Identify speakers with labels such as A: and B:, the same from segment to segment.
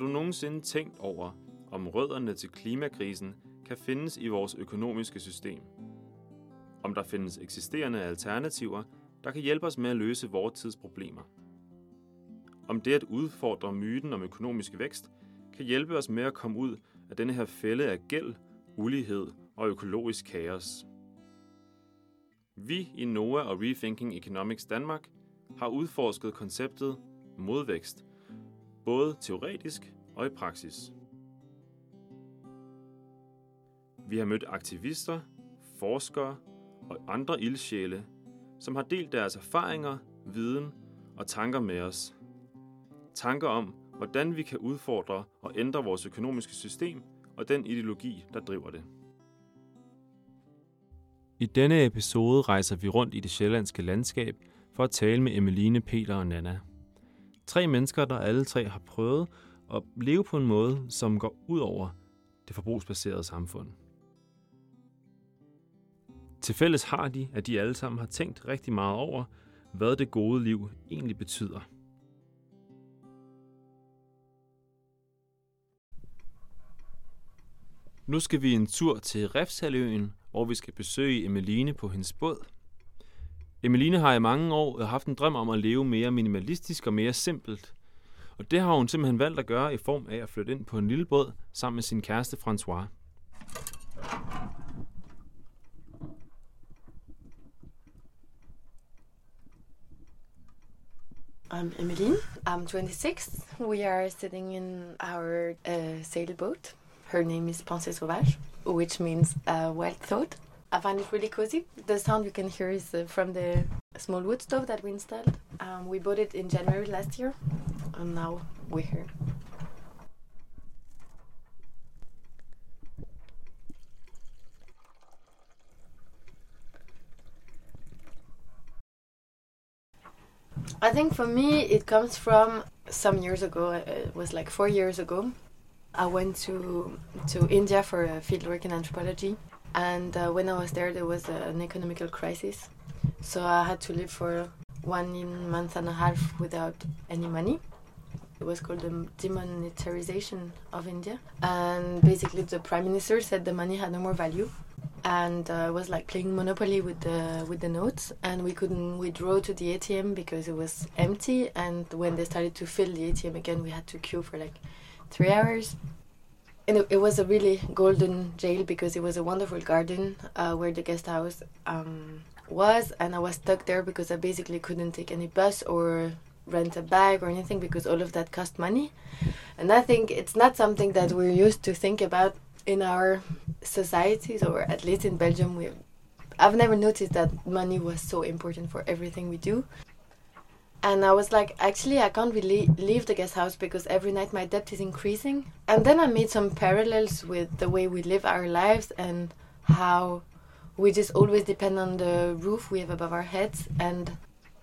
A: du nogensinde tænkt over, om rødderne til klimakrisen kan findes i vores økonomiske system? Om der findes eksisterende alternativer, der kan hjælpe os med at løse vores tids problemer? Om det at udfordre myten om økonomisk vækst kan hjælpe os med at komme ud af denne her fælde af gæld, ulighed og økologisk kaos. Vi i NOAA og Rethinking Economics Danmark har udforsket konceptet modvækst, både teoretisk og i praksis. Vi har mødt aktivister, forskere og andre ildsjæle, som har delt deres erfaringer, viden og tanker med os. Tanker om, hvordan vi kan udfordre og ændre vores økonomiske system og den ideologi, der driver det. I denne episode rejser vi rundt i det sjællandske landskab for at tale med Emeline, Peter og Nana. Tre mennesker, der alle tre har prøvet at leve på en måde, som går ud over det forbrugsbaserede samfund. Til fælles har de, at de alle sammen har tænkt rigtig meget over, hvad det gode liv egentlig betyder. Nu skal vi en tur til Refshaløen, hvor vi skal besøge Emeline på hendes båd. Emeline har i mange år haft en drøm om at leve mere minimalistisk og mere simpelt. Og det har hun simpelthen valgt at gøre i form af at flytte ind på en lille båd sammen med sin kæreste François.
B: I'm Emeline. I'm 26. We are sitting in our uh, sailboat. Her name is Pensée Sauvage, which means uh, wild thought. I find it really cozy. The sound you can hear is uh, from the small wood stove that we installed. Um, we bought it in January last year, and now we're here. I think for me it comes from some years ago. uh, It was like four years ago. I went to to India for a fieldwork in anthropology, and uh, when I was there, there was a, an economical crisis, so I had to live for one month and a half without any money. It was called the demonetization of India, and basically the prime minister said the money had no more value, and uh, was like playing Monopoly with the with the notes, and we couldn't withdraw to the ATM because it was empty. And when they started to fill the ATM again, we had to queue for like three hours. And it, it was a really golden jail because it was a wonderful garden uh, where the guest house um, was, and I was stuck there because I basically couldn't take any bus or rent a bag or anything because all of that cost money. And I think it's not something that we're used to think about in our societies, or at least in Belgium. We, I've never noticed that money was so important for everything we do. And I was like, actually, I can't really leave the guest house because every night my debt is increasing. And then I made some parallels with the way we live our lives and how we just always depend on the roof we have above our heads and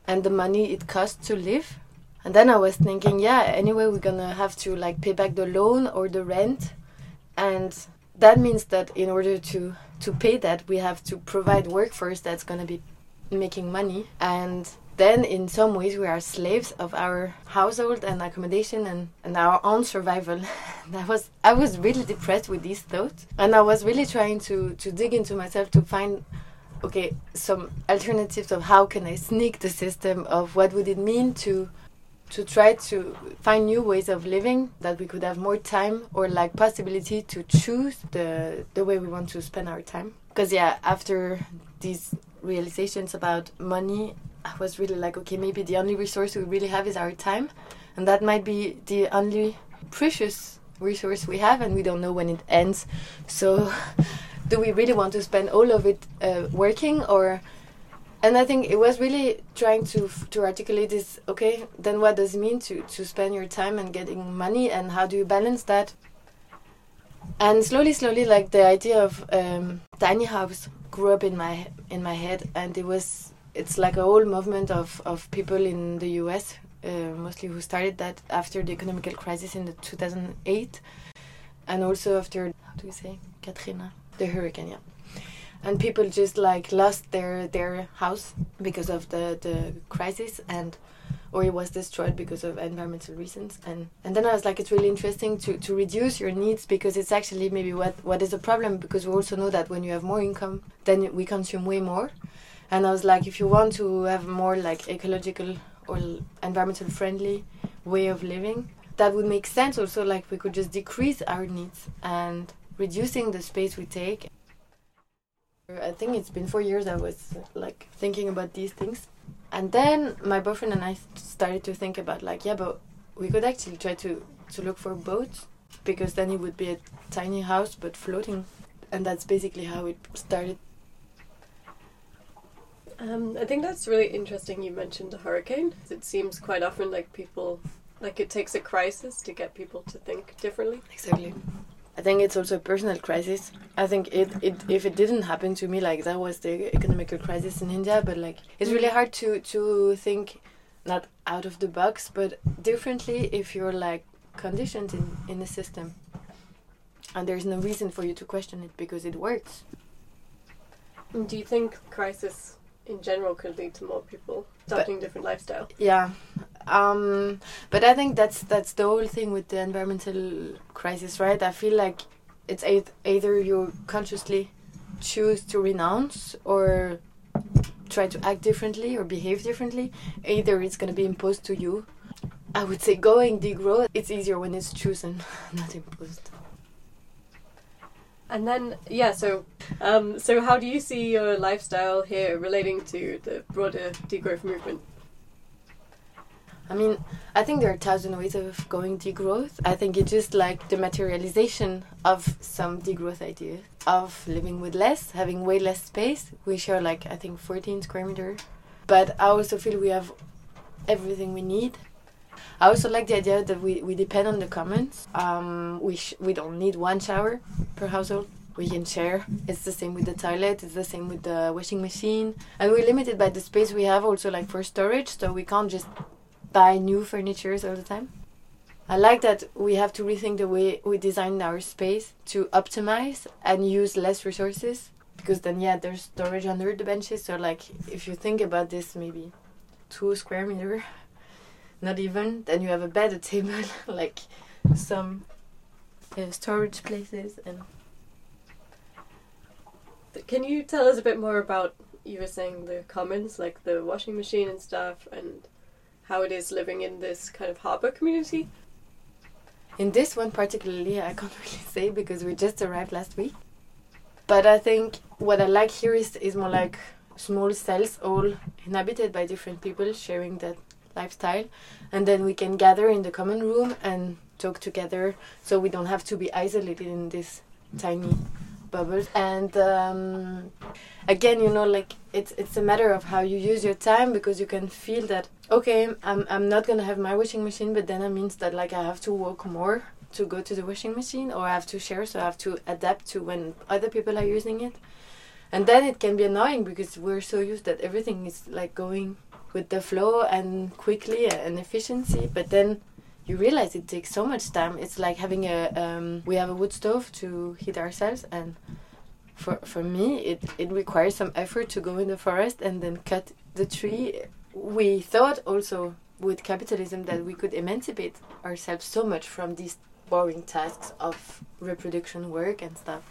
B: and the money it costs to live. And then I was thinking, yeah, anyway, we're gonna have to like pay back the loan or the rent, and that means that in order to to pay that, we have to provide work first that's gonna be making money. And then in some ways we are slaves of our household and accommodation and, and our own survival. I was i was really depressed with these thoughts. And i was really trying to to dig into myself to find okay some alternatives of how can i sneak the system of what would it mean to to try to find new ways of living that we could have more time or like possibility to choose the the way we want to spend our time. Because yeah after these realizations about money i was really like okay maybe the only resource we really have is our time and that might be the only precious resource we have and we don't know when it ends so do we really want to spend all of it uh, working or and I think it was really trying to to articulate this. Okay, then what does it mean to to spend your time and getting money, and how do you balance that? And slowly, slowly, like the idea of um, tiny house grew up in my in my head, and it was it's like a whole movement of of people in the U.S. Uh, mostly who started that after the economical crisis in the 2008, and also after how do we say Katrina, the hurricane, yeah and people just like lost their their house because of the the crisis and or it was destroyed because of environmental reasons. And and then i was like it's really interesting to to reduce your needs because it's actually maybe what what is the problem because we also know that when you have more income then we consume way more. And i was like if you want to have more like ecological or environmental friendly way of living that would make sense also like we could just decrease our needs and reducing the space we take. I think it's been four years i was like thinking about these things and then my boyfriend and I started to think about like, yeah, but we could actually try to to look for boats because then it would be a tiny house but floating, and that's basically how it started.
C: Um, I think that's really interesting. You mentioned a hurricane. It seems quite often like people, like it takes a crisis to get people to think differently.
B: Exactly. I think it's also a personal crisis. I think it, it if it didn't happen to me like that was the economical crisis in India, but like it's really hard to to think not out of the box, but differently if you're like conditioned in in the system, and there's no reason for you to question it because it works.
C: Do you think crisis in general could lead to more people adopting but, different lifestyle?
B: Yeah, um, but I think that's that's the whole thing with the environmental crisis, right? I feel like it's either you consciously choose to renounce or try to act differently or behave differently. Either it's going to be imposed to you. I would say going degrowth. It's easier when it's chosen, not imposed.
C: And then, yeah, so um, so how do you see your lifestyle here relating to the broader degrowth movement?
B: I mean, I think there are a thousand ways of going degrowth. I think it's just like the materialization of some degrowth idea of living with less, having way less space. We share like I think 14 square meter, but I also feel we have everything we need. I also like the idea that we, we depend on the commons. Um, we sh- we don't need one shower per household. We can share. It's the same with the toilet. It's the same with the washing machine, and we're limited by the space we have also like for storage. So we can't just buy new furnitures all the time. I like that we have to rethink the way we design our space to optimize and use less resources because then yeah there's storage under the benches so like if you think about this maybe two square meter not even then you have a bed a table like some uh, storage places and
C: can you tell us a bit more about you were saying the commons like the washing machine and stuff and how it is living in this kind of harbor community?
B: In this one particularly, I can't really say because we just arrived last week. But I think what I like here is is more like small cells, all inhabited by different people sharing that lifestyle, and then we can gather in the common room and talk together, so we don't have to be isolated in this tiny bubbles and um, again you know like it's it's a matter of how you use your time because you can feel that okay I'm, I'm not gonna have my washing machine but then it means that like i have to walk more to go to the washing machine or i have to share so i have to adapt to when other people are using it. And then it can be annoying because we're so used that everything is like going with the flow and quickly and efficiency but then you realize it takes so much time. It's like having a um, we have a wood stove to heat ourselves, and for for me, it it requires some effort to go in the forest and then cut the tree. We thought also with capitalism that we could emancipate ourselves so much from these boring tasks of reproduction work and stuff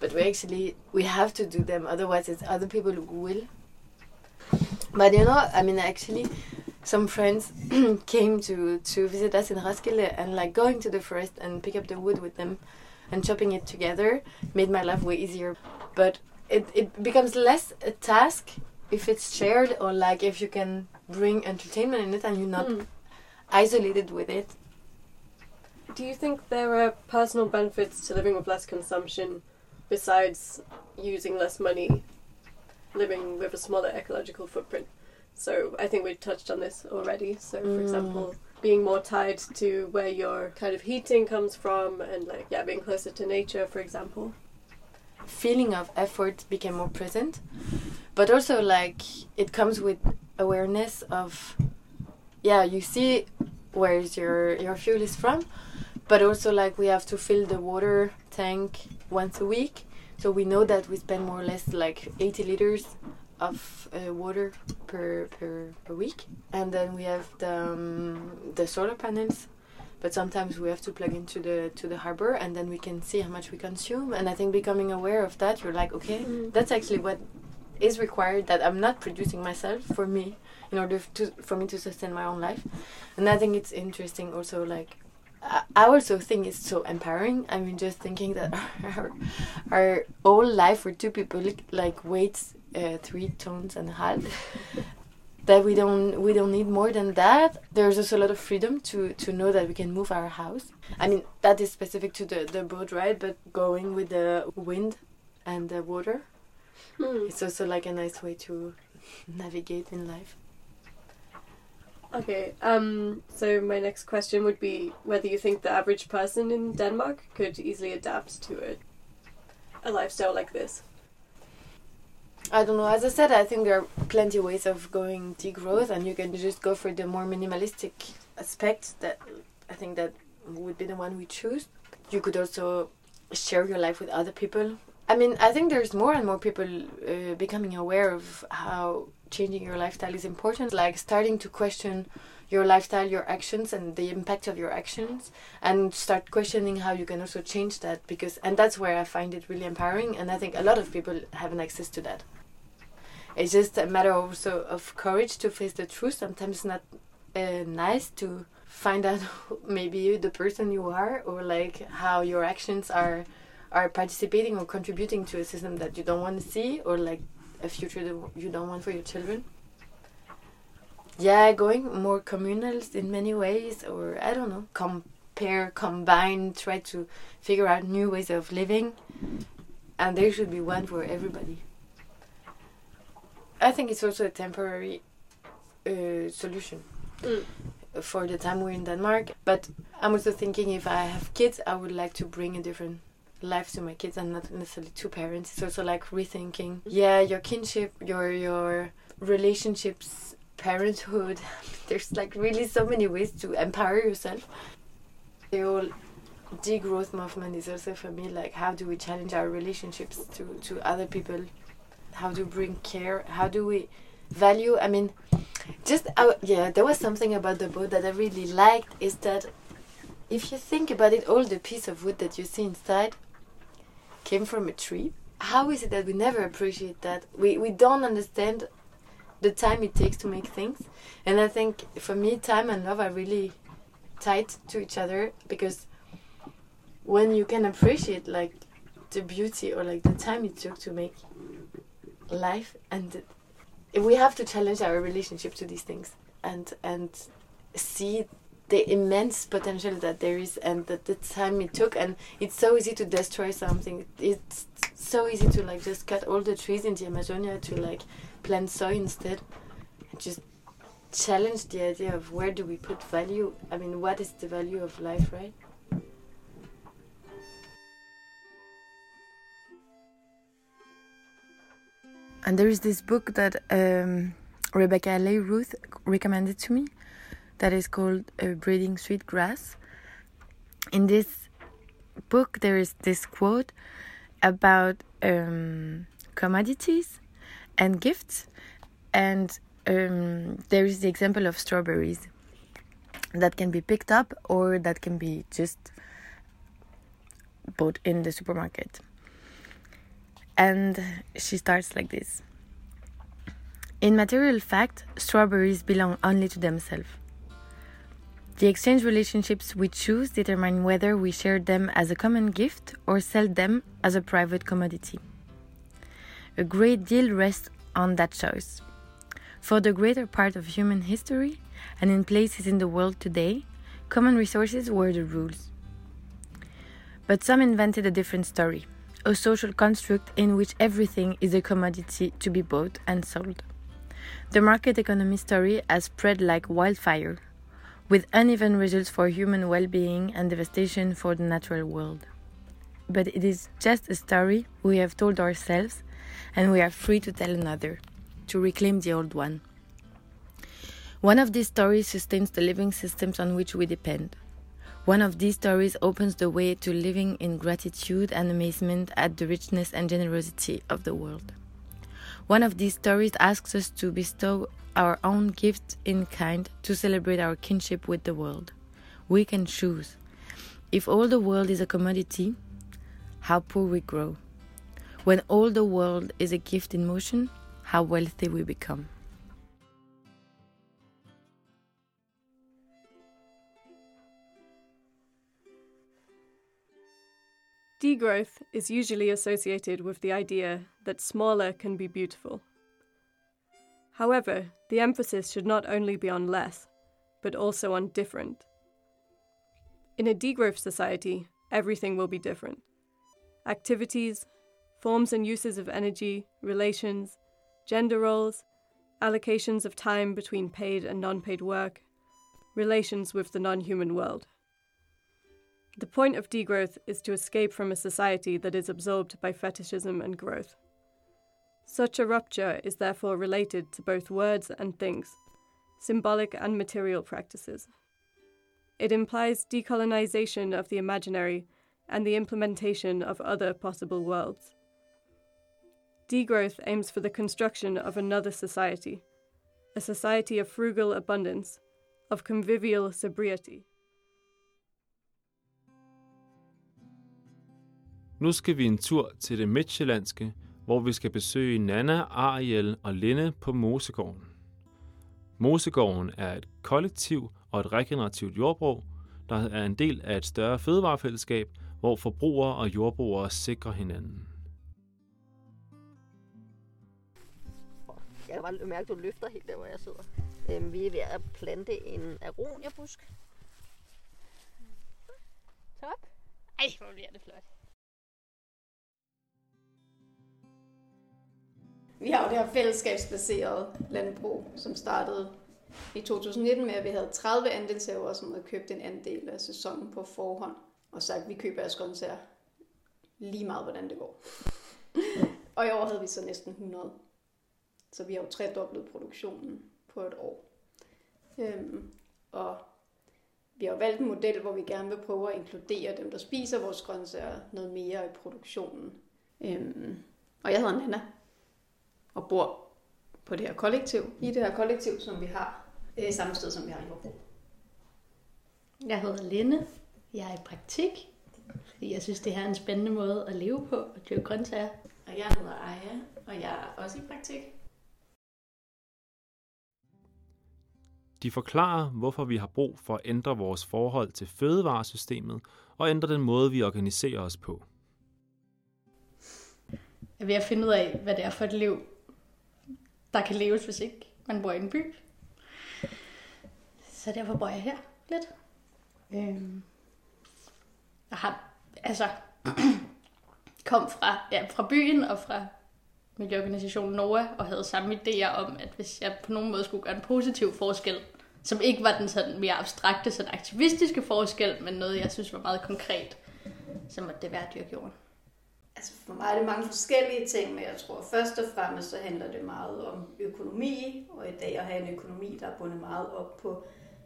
B: but we actually we have to do them otherwise it's other people who will but you know i mean actually some friends came to to visit us in Roskilde and like going to the forest and pick up the wood with them and chopping it together made my life way easier. But it, it becomes less a task if it's shared or like if you can bring entertainment in it and you're not mm. isolated with it.
C: Do you think there are personal benefits to living with less consumption besides using less money, living with a smaller ecological footprint? So I think we touched on this already. So for mm. example, being more tied to where your kind of heating comes from and like yeah, being closer to nature, for example.
B: Feeling of effort became more present. But also like it comes with awareness of yeah, you see where's your your fuel is from, but also like we have to fill the water tank once a week. So we know that we spend more or less like 80 liters of uh, water per, per per week, and then we have the um, the solar panels. But sometimes we have to plug into the to the harbor, and then we can see how much we consume. And I think becoming aware of that, you're like, okay,
C: Mm.
B: that's actually what is required. That I'm not producing myself for me in order to for me to sustain my own life. And I think it's interesting also like I also think it's so empowering. I mean, just thinking that our, our whole life for two people like weighs uh, three tons and a half. that we don't we don't need more than that. There's also a lot of freedom to to know that we can move our house. I mean, that is specific to the the boat ride, but going with the wind and the water,
C: Hmm.
B: it's also like a nice way to navigate in life.
C: Okay, um, so my next question would be whether you think the average person in Denmark could easily adapt to a, a lifestyle like this.
B: I don't know. As I said, I think there are plenty of ways of going degrowth, and you can just go for the more minimalistic aspect. That I think that would be the one we choose. You could also share your life with other people. I mean, I think there's more and more people uh, becoming aware of how changing your lifestyle is important. Like starting to question your lifestyle, your actions, and the impact of your actions, and start questioning how you can also change that. Because, and that's where I find it really empowering, and I think a lot of people have an access to that it's just a matter also of courage to face the truth. Sometimes it's not uh, nice to find out maybe the person you are, or like how your actions are are participating or contributing to a system that you don't want to see, or like a future that you don't want for your children. Yeah, going more communal in many ways, or I don't know, compare, combine, try to figure out new ways of living, and there should be one for everybody. I think it's also a temporary uh, solution
C: Mm.
B: for the time we're in Denmark. But I'm also thinking if I have kids, I would like to bring a different life to my kids and not necessarily two parents. It's also like rethinking, yeah, your kinship, your your relationships, parenthood. There's like really so many ways to empower yourself. The whole degrowth movement is also for me like how do we challenge our relationships to to other people how to bring care how do we value i mean just uh, yeah there was something about the boat that i really liked is that if you think about it all the piece of wood that you see inside came from a tree. How is it that we never appreciate that? We we don't understand the time it takes to make things. And i think for me time and love are really tied to each other because when you can appreciate like the beauty or like the time it took to make life and we have to challenge our relationship to these things and and see the immense potential that there is and that the time it took and it's so easy to destroy something. It's so easy to like just cut all the trees in the amazonia to like plant soy instead. And just challenge the idea of where do we put value i mean what is the value of life right?
D: And there is this book that um, Rebecca Leigh Ruth recommended to me that is called uh, Breeding Sweet Grass. In this book, there is this quote about um, commodities and gifts, and um, there is the example of strawberries that can be picked up or that can be just bought in the supermarket. And she starts like this In material fact, strawberries belong only to themselves. The exchange relationships we choose determine whether we share them as a common gift or sell them as a private commodity. A great deal rests on that choice. For the greater part of human history, and in places in the world today, common resources were the rules. But some invented a different story a social construct in which everything is a commodity to be bought and sold. The market economy story has spread like wildfire, with uneven results for human well being and devastation for the natural world. But it is just a story we have told ourselves, and we are free to tell another, to reclaim the old one. One of these stories sustains the living systems on which we depend. One of these stories opens the way to living in gratitude and amazement at the richness and generosity of the world.
B: One of these stories asks us to bestow our own gift in kind to celebrate our kinship with the world. We can choose. If all the world is a commodity, how poor we grow. When all the world is a gift in motion, how wealthy we become.
D: Degrowth is usually associated with the idea that smaller can be beautiful. However, the emphasis should not only be on less, but also on different. In a degrowth society, everything will be different. Activities, forms and uses of energy, relations, gender roles, allocations of time between paid and non paid work, relations with the non human world. The point of degrowth is to escape from a society that is absorbed by fetishism and growth. Such a rupture is therefore related to both words and things, symbolic and material practices. It implies decolonization of the imaginary and the implementation of other possible worlds. Degrowth aims for the construction of another society, a society of frugal abundance, of convivial sobriety.
A: Nu skal vi en tur til det midtjyllandske, hvor vi skal besøge Nana, Ariel og Linde på Mosegården. Mosegården er et kollektiv og et regenerativt jordbrug, der er en del af et større fødevarefællesskab, hvor forbrugere og jordbrugere sikrer hinanden.
E: Jeg kan bare mærke, at du løfter helt der, hvor jeg sidder. Øhm, vi er ved at plante en aronia-busk. Top. Ej, hvor bliver det flot.
F: Vi har jo det her fællesskabsbaserede landbrug, som startede i 2019 med, at vi havde 30 andelshavere, som havde købt en andel af sæsonen på forhånd, og sagt, at vi køber jeres grøntsager lige meget, hvordan det går. og i år havde vi så næsten 100. Så vi har jo tredoblet produktionen på et år. Øhm, og vi har valgt en model, hvor vi gerne vil prøve at inkludere dem, der spiser vores grøntsager, noget mere i produktionen. Øhm, og jeg hedder Nana, og bor på det her kollektiv, i det her kollektiv, som vi har øh, samme sted, som vi har i Jordbro.
G: Jeg hedder Linde. Jeg er i praktik, fordi jeg synes, det her er en spændende måde at leve på og dyrke grøntsager.
F: Og jeg hedder Aya, og jeg er også i praktik.
A: De forklarer, hvorfor vi har brug for at ændre vores forhold til fødevaresystemet og ændre den måde, vi organiserer os på.
G: Jeg er ved at finde ud af, hvad det er for et liv, der kan leves, hvis ikke man bor i en by. Så derfor bor jeg her lidt. Øhm, jeg har, altså, kom fra, ja, fra byen og fra miljøorganisationen NOA og havde samme idéer om, at hvis jeg på nogen måde skulle gøre en positiv forskel, som ikke var den sådan mere abstrakte, sådan aktivistiske forskel, men noget, jeg synes var meget konkret, så måtte det være at dyrke jorden.
F: Altså for mig er det mange forskellige ting, men jeg tror først og fremmest så handler det meget om økonomi, og i dag at have en økonomi, der er bundet meget op på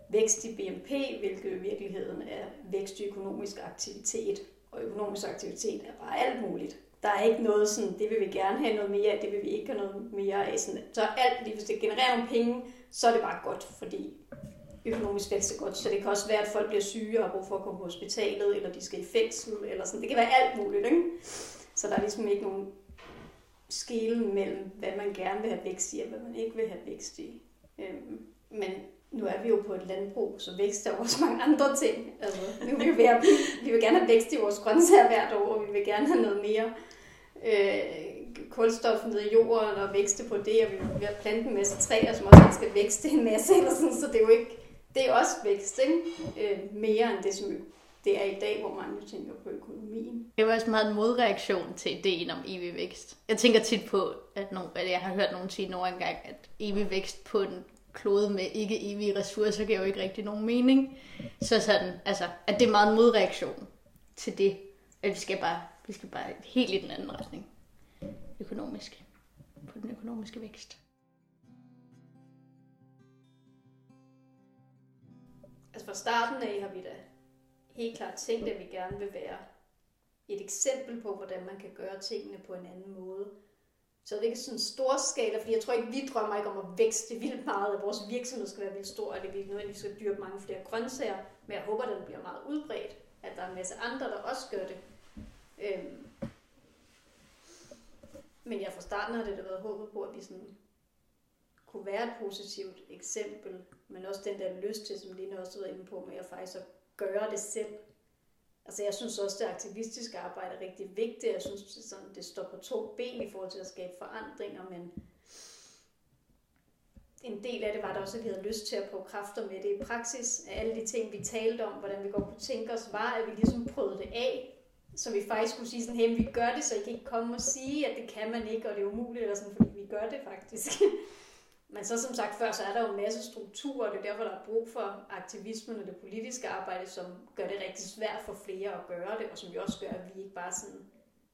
F: vækst i BNP, hvilket i virkeligheden er vækst i økonomisk aktivitet. Og økonomisk aktivitet er bare alt muligt. Der er ikke noget sådan, det vil vi gerne have noget mere af, det vil vi ikke have noget mere af. Sådan, så alt, lige hvis det genererer nogle penge, så er det bare godt, fordi økonomisk vækst er godt. Så det kan også være, at folk bliver syge og har brug for at komme på hospitalet, eller de skal i fængsel, eller sådan. Det kan være alt muligt, ikke? Så der er ligesom ikke nogen skelen mellem, hvad man gerne vil have vækst i, og hvad man ikke vil have vækst i. Øhm, men nu er vi jo på et landbrug, så vækst er også mange andre ting. Altså, nu vil vi, have, vi vil gerne have vækst i vores grøntsager hvert år, og vi vil gerne have noget mere øh, kulstof ned i jorden og vækste på det, og vi vil have plante en masse træer, som også skal vækste en masse, eller sådan, så det er jo ikke, det er også vækst, ikke? Øh, mere end det, som det er i dag, hvor man jo tænker på økonomien.
G: Det var også meget en modreaktion til ideen om evig vækst. Jeg tænker tit på, at, nogen, at jeg har hørt nogen sige nogle gang, at evig vækst på en klode med ikke evige ressourcer giver jo ikke rigtig nogen mening. Så sådan, altså, at det er meget en modreaktion til det, at vi skal bare, vi skal bare helt i den anden retning. Økonomisk. På den økonomiske vækst.
F: Altså fra starten af har vi da helt klart tænkt, at vi gerne vil være et eksempel på, hvordan man kan gøre tingene på en anden måde. Så det er ikke sådan en stor skala, fordi jeg tror ikke, vi drømmer ikke om at vækste vildt meget, at vores virksomhed skal være vildt stor, og det vi nødvendigvis skal dyrke mange flere grøntsager, men jeg håber, at den bliver meget udbredt, at der er en masse andre, der også gør det. Øhm. Men jeg fra starten har det da været håbet på, at vi sådan kunne være et positivt eksempel, men også den der lyst til, som Line også var inde på, med at faktisk at gøre det selv. Altså jeg synes også, det aktivistiske arbejde er rigtig vigtigt. Jeg synes, det, sådan, det står på to ben i forhold til at skabe forandringer, men en del af det var da også, at vi havde lyst til at prøve kræfter med det i praksis. Alle de ting, vi talte om, hvordan vi godt kunne tænke os, var, at vi ligesom prøvede det af, så vi faktisk kunne sige sådan, hey, vi gør det, så I kan ikke komme og sige, at det kan man ikke, og det er umuligt, eller sådan, fordi vi gør det faktisk. Men så som sagt før, så er der jo en masse strukturer, og det er derfor, der er brug for aktivismen og det politiske arbejde, som gør det rigtig svært for flere at gøre det, og som jo også gør, at vi ikke bare sådan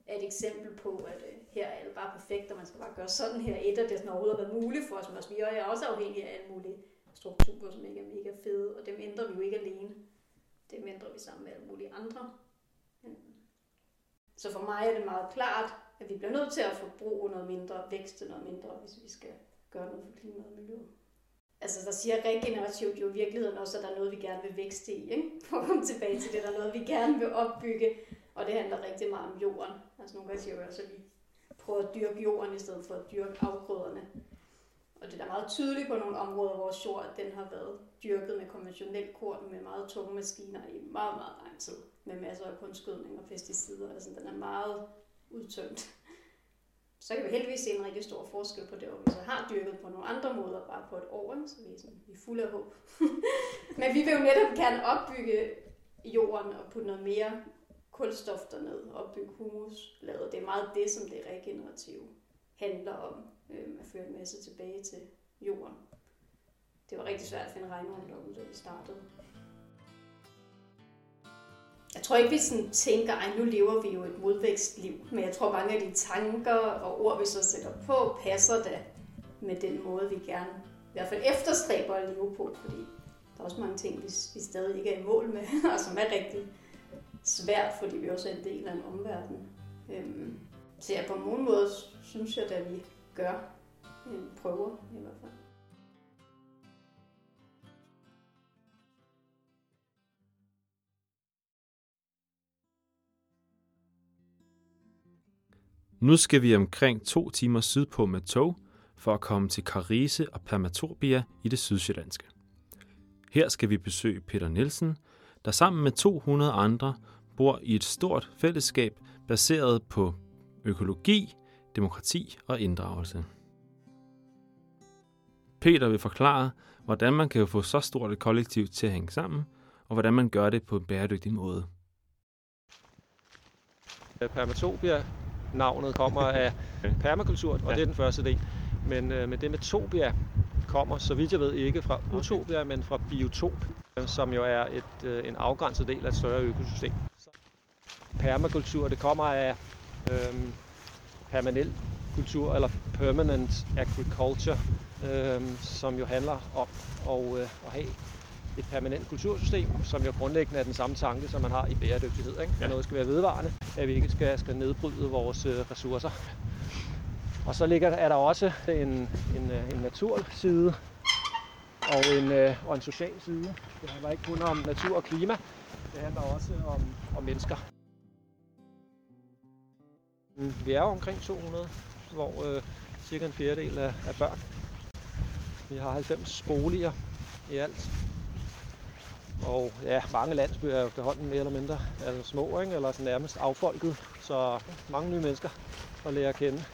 F: er et eksempel på, at øh, her er det bare perfekt, og man skal bare gøre sådan her et, og det sådan overhovedet har været muligt for os, men også vi er også afhængige af alle mulige strukturer, som ikke er mega fede, og dem ændrer vi jo ikke alene. Dem ændrer vi sammen med alle mulige andre. Så for mig er det meget klart, at vi bliver nødt til at forbruge noget mindre, vækste noget mindre, hvis vi skal gøre noget for klimaet og miljøet. Altså, der siger regenerativt jo i virkeligheden også, at der er noget, vi gerne vil vækste i, ikke? For at komme tilbage til det, der er noget, vi gerne vil opbygge, og det handler rigtig meget om jorden. Altså, nogle gange siger jo også, at vi prøver at dyrke jorden, i stedet for at dyrke afgrøderne. Og det er da meget tydeligt på nogle områder hvor vores jord, den har været dyrket med konventionel korn med meget tunge maskiner i meget, meget lang tid. Med masser af kunstgødning og pesticider. Altså, den er meget udtømt så kan vi heldigvis se en rigtig stor forskel på det, og vi så har dyrket på nogle andre måder bare på et år, så vi er, sådan, vi er fulde af håb. Men vi vil jo netop gerne opbygge jorden og putte noget mere kulstof derned, og opbygge humus. Det er meget det, som det regenerative handler om, øh, at føre en masse tilbage til jorden. Det var rigtig svært at finde regnorm derude, da vi startede. Jeg tror ikke, vi sådan tænker, at nu lever vi jo et modvækstliv, men jeg tror mange af de tanker og ord, vi så sætter på, passer da med den måde, vi gerne i hvert fald efterstræber at leve på, fordi der er også mange ting, vi, vi stadig ikke er i mål med, og som er rigtig svært, fordi vi også er en del af en omverden. Øhm, så ja, på nogen måde synes jeg, at vi gør en prøver i hvert fald.
A: Nu skal vi omkring to timer sydpå med tog for at komme til Carise og Permatorbia i det sydsjællandske. Her skal vi besøge Peter Nielsen, der sammen med 200 andre bor i et stort fællesskab baseret på økologi, demokrati og inddragelse. Peter vil forklare, hvordan man kan få så stort et kollektiv til at hænge sammen, og hvordan man gør det på en bæredygtig måde.
H: Permatopia navnet kommer af permakultur, og det er den første del. Men, øh, men det med topia kommer, så vidt jeg ved, ikke fra utopia, men fra biotop, som jo er et, øh, en afgrænset del af et større økosystem. Permakultur, det kommer af øh, permanent kultur, eller permanent agriculture, øh, som jo handler om at, øh, at have et permanent kultursystem, som jo grundlæggende er den samme tanke, som man har i bæredygtighed. Ikke? At noget skal være vedvarende, at vi ikke skal, skal nedbryde vores øh, ressourcer. Og så ligger, er der også en, en, øh, en naturside og en, øh, og en social side. Det handler ikke kun om natur og klima, det handler også om, om mennesker. Vi er omkring 200, hvor øh, cirka en fjerdedel er, er børn. Vi har 90 boliger i alt. Og ja, mange landsbyer er efterhånden mere eller mindre altså små, ikke? eller sådan nærmest affolket. Så mange nye mennesker at lære at kende.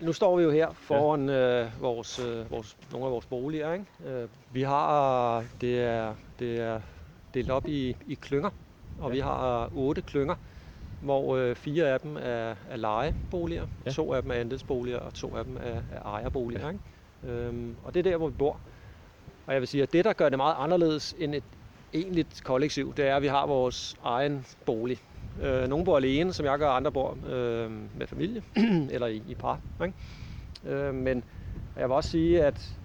H: Nu står vi jo her foran ja. øh, vores, øh, vores, nogle af vores boliger. Ikke? Øh, vi har, det er, det er delt op i, i klynger, og ja. vi har otte klynger, hvor øh, fire af dem er, er lejeboliger, ja. to af dem er andelsboliger, og to af dem er, er ejerboliger. Ja. Ikke? Øhm, og det er der, hvor vi bor. Og jeg vil sige, at det, der gør det meget anderledes end et egentligt kollektiv, det er, at vi har vores egen bolig. Øh, nogle bor alene, som jeg gør, andre bor øh, med familie, eller i, i par. Ikke? Øh, men jeg vil også sige, at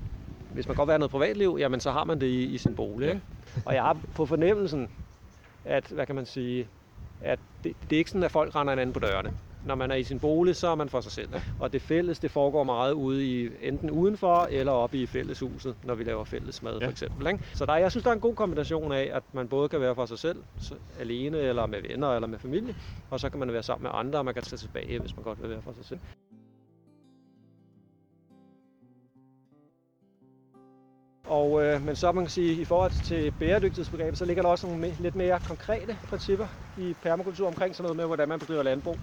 H: hvis man godt vil have noget privatliv, jamen så har man det i, i sin bolig. Ikke? Og jeg har på fornemmelsen, at, hvad kan man sige, at det, det er ikke sådan, at folk render hinanden på dørene. Når man er i sin bolig, så er man for sig selv. Og det fælles, det foregår meget ude i enten udenfor eller oppe i fælleshuset, når vi laver fælles mad
A: Ja.
H: for eksempel. Ikke? Så der, jeg synes, der er en god kombination af, at man både kan være for sig selv, så alene eller med venner eller med familie, og så kan man være sammen med andre, og man kan tage tilbage, hvis man godt vil være for sig selv. Og, øh, men så man kan sige, i forhold til bæredygtighedsbegrebet, så ligger der også nogle lidt mere konkrete principper i permakultur omkring sådan noget med, hvordan man bedriver landbrug.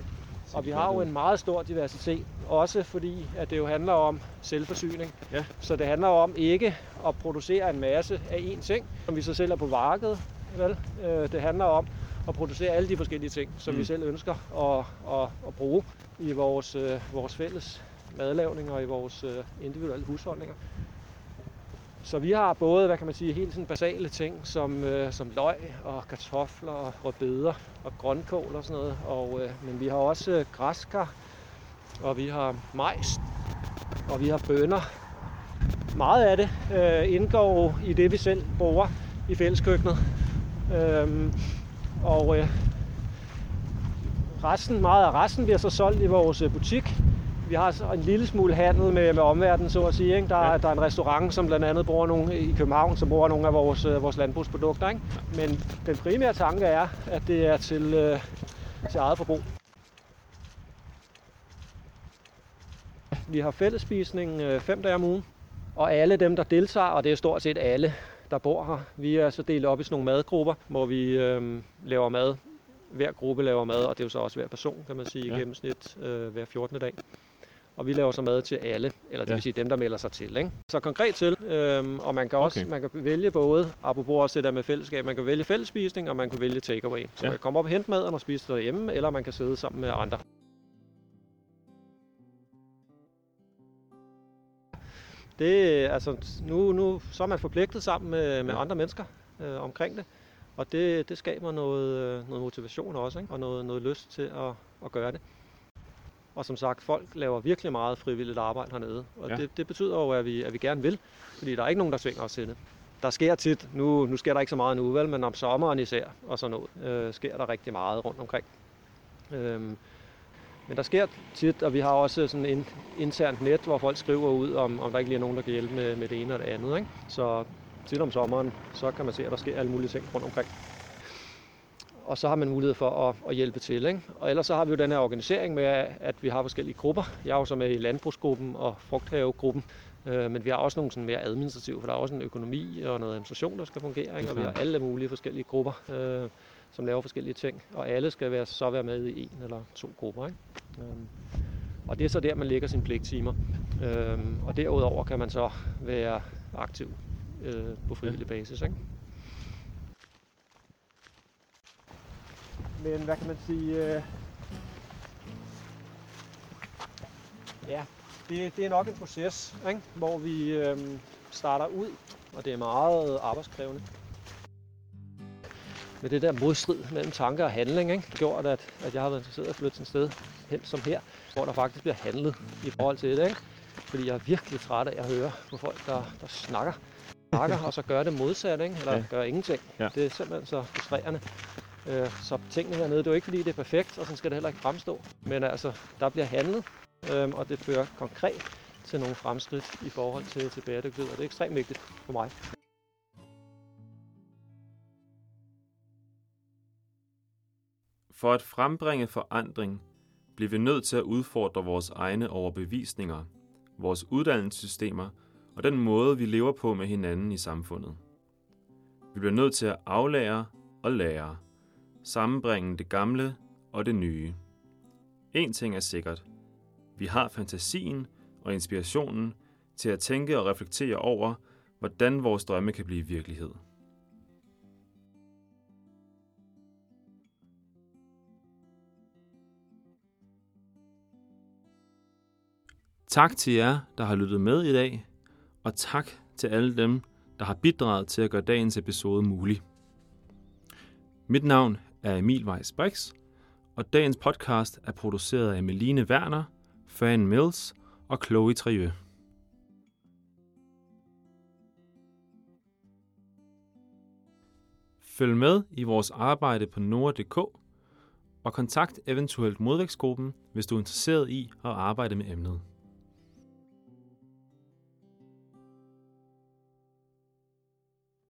H: Og vi har jo en meget stor diversitet, også fordi at det jo handler om selvforsyning.
A: Ja.
H: Så det handler om ikke at producere en masse af én ting, som vi så sælger på markedet. Vel? Øh, det handler om at producere alle de forskellige ting, som mm. vi selv ønsker at, at, at bruge i vores, øh, vores fælles madlavning og i vores øh, individuelle husholdninger. Så vi har både, hvad kan man sige, helt sådan basale ting, som, øh, som løg og kartofler og rødbeder og grønkål og sådan noget. Og, øh, men vi har også øh, græskar, og vi har majs, og vi har bønner. Meget af det øh, indgår i det, vi selv bruger i fælleskøkkenet. Øhm, og øh, resten, meget af resten bliver så solgt i vores øh, butik. Vi har en lille smule handel med, med omverdenen, så at sige. Ikke? Der, ja. Der er en restaurant, som blandt andet bruger nogle i København, som bruger nogle af vores, øh, vores landbrugsprodukter. Ikke? Men den primære tanke er, at det er til, øh, til eget forbrug. Vi har fællesspisning øh, fem dage om ugen, og alle dem, der deltager, og det er stort set alle, der bor her, vi er så delt op i sådan nogle madgrupper, hvor vi øh, laver mad. Hver gruppe laver mad, og det er jo så også hver person, kan man sige. Ja. i gennemsnit øh, hver 14. dag. Og vi laver så mad til alle, eller det
A: Ja.
H: vil sige dem, der melder sig til. Ikke? Så konkret til, øhm, og man kan også
A: Okay.
H: man kan vælge både, apropos også det der med fællesskab, man kan vælge fællesspisning, og man kan vælge takeaway. Så
A: Ja.
H: man kan komme op og hente maden og spise det derhjemme, eller man kan sidde sammen med andre. Det, altså, nu, nu så er man forpligtet sammen med, med
A: Ja.
H: andre mennesker øh, omkring det, og det, det skaber noget, øh, noget motivation også, ikke? og noget, noget lyst til at, at gøre det. Og som sagt, folk laver virkelig meget frivilligt arbejde hernede. Og
A: Ja.
H: det, det betyder jo, at vi, at vi gerne vil, fordi der er ikke nogen, der svinger os til det. Der sker tit, nu, nu sker der ikke så meget nu, vel, men om sommeren især og sådan noget, øh, sker der rigtig meget rundt omkring. Øhm, men der sker tit, og vi har også sådan en internt net, hvor folk skriver ud, om, om der ikke lige er nogen, der kan hjælpe med, med det ene og det andet. Ikke? Så tit om sommeren, så kan man se, at der sker alle mulige ting rundt omkring. Og så har man mulighed for at, at hjælpe til. Ikke? Og ellers så har vi jo den her organisering med, at vi har forskellige grupper. Jeg er jo så med i landbrugsgruppen og frugthavegruppen. Øh, men vi har også nogle sådan mere administrative, for der er også en økonomi og noget administration, der skal fungere. Ikke? Og vi har alle mulige forskellige grupper, øh, som laver forskellige ting. Og alle skal være, så være med i en eller to grupper. Ikke? Øhm, og det er så der, man lægger sine pligttimer. Øhm, og derudover kan man så være aktiv øh, på frivillig basis. Ikke? Men hvad kan man sige? Øh... Ja, det, det er nok en proces, ikke? hvor vi øh, starter ud, og det er meget arbejdskrævende. Med det der modstrid mellem tanke og handling, ikke? gjort, at, at jeg har været interesseret i at flytte til et sted hen som her, hvor der faktisk bliver handlet i forhold til det. Ikke? Fordi jeg er virkelig træt af at høre på folk, der, der snakker, snakker og så gør det modsatte, ikke? eller Ja. gør ingenting.
A: Ja.
H: Det er simpelthen så frustrerende. Øh, så tingene hernede, det er jo ikke fordi, det er perfekt, og sådan skal det heller ikke fremstå. Men altså, der bliver handlet, øh, og det fører konkret til nogle fremskridt i forhold til, til bæredygtighed, og det er ekstremt vigtigt for mig.
A: For at frembringe forandring bliver vi nødt til at udfordre vores egne overbevisninger, vores uddannelsessystemer og den måde, vi lever på med hinanden i samfundet. Vi bliver nødt til at aflære og lære, sammenbringe det gamle og det nye. En ting er sikkert. Vi har fantasien og inspirationen til at tænke og reflektere over, hvordan vores drømme kan blive virkelighed. Tak til jer, der har lyttet med i dag, og tak til alle dem, der har bidraget til at gøre dagens episode mulig. Mit navn er Emil Weiss Brix, og dagens podcast er produceret af Meline Werner, Fan Mills og Chloe Trieux. Følg med i vores arbejde på Nora.dk, og kontakt eventuelt modvægtsgruppen, hvis du er interesseret i at arbejde med emnet.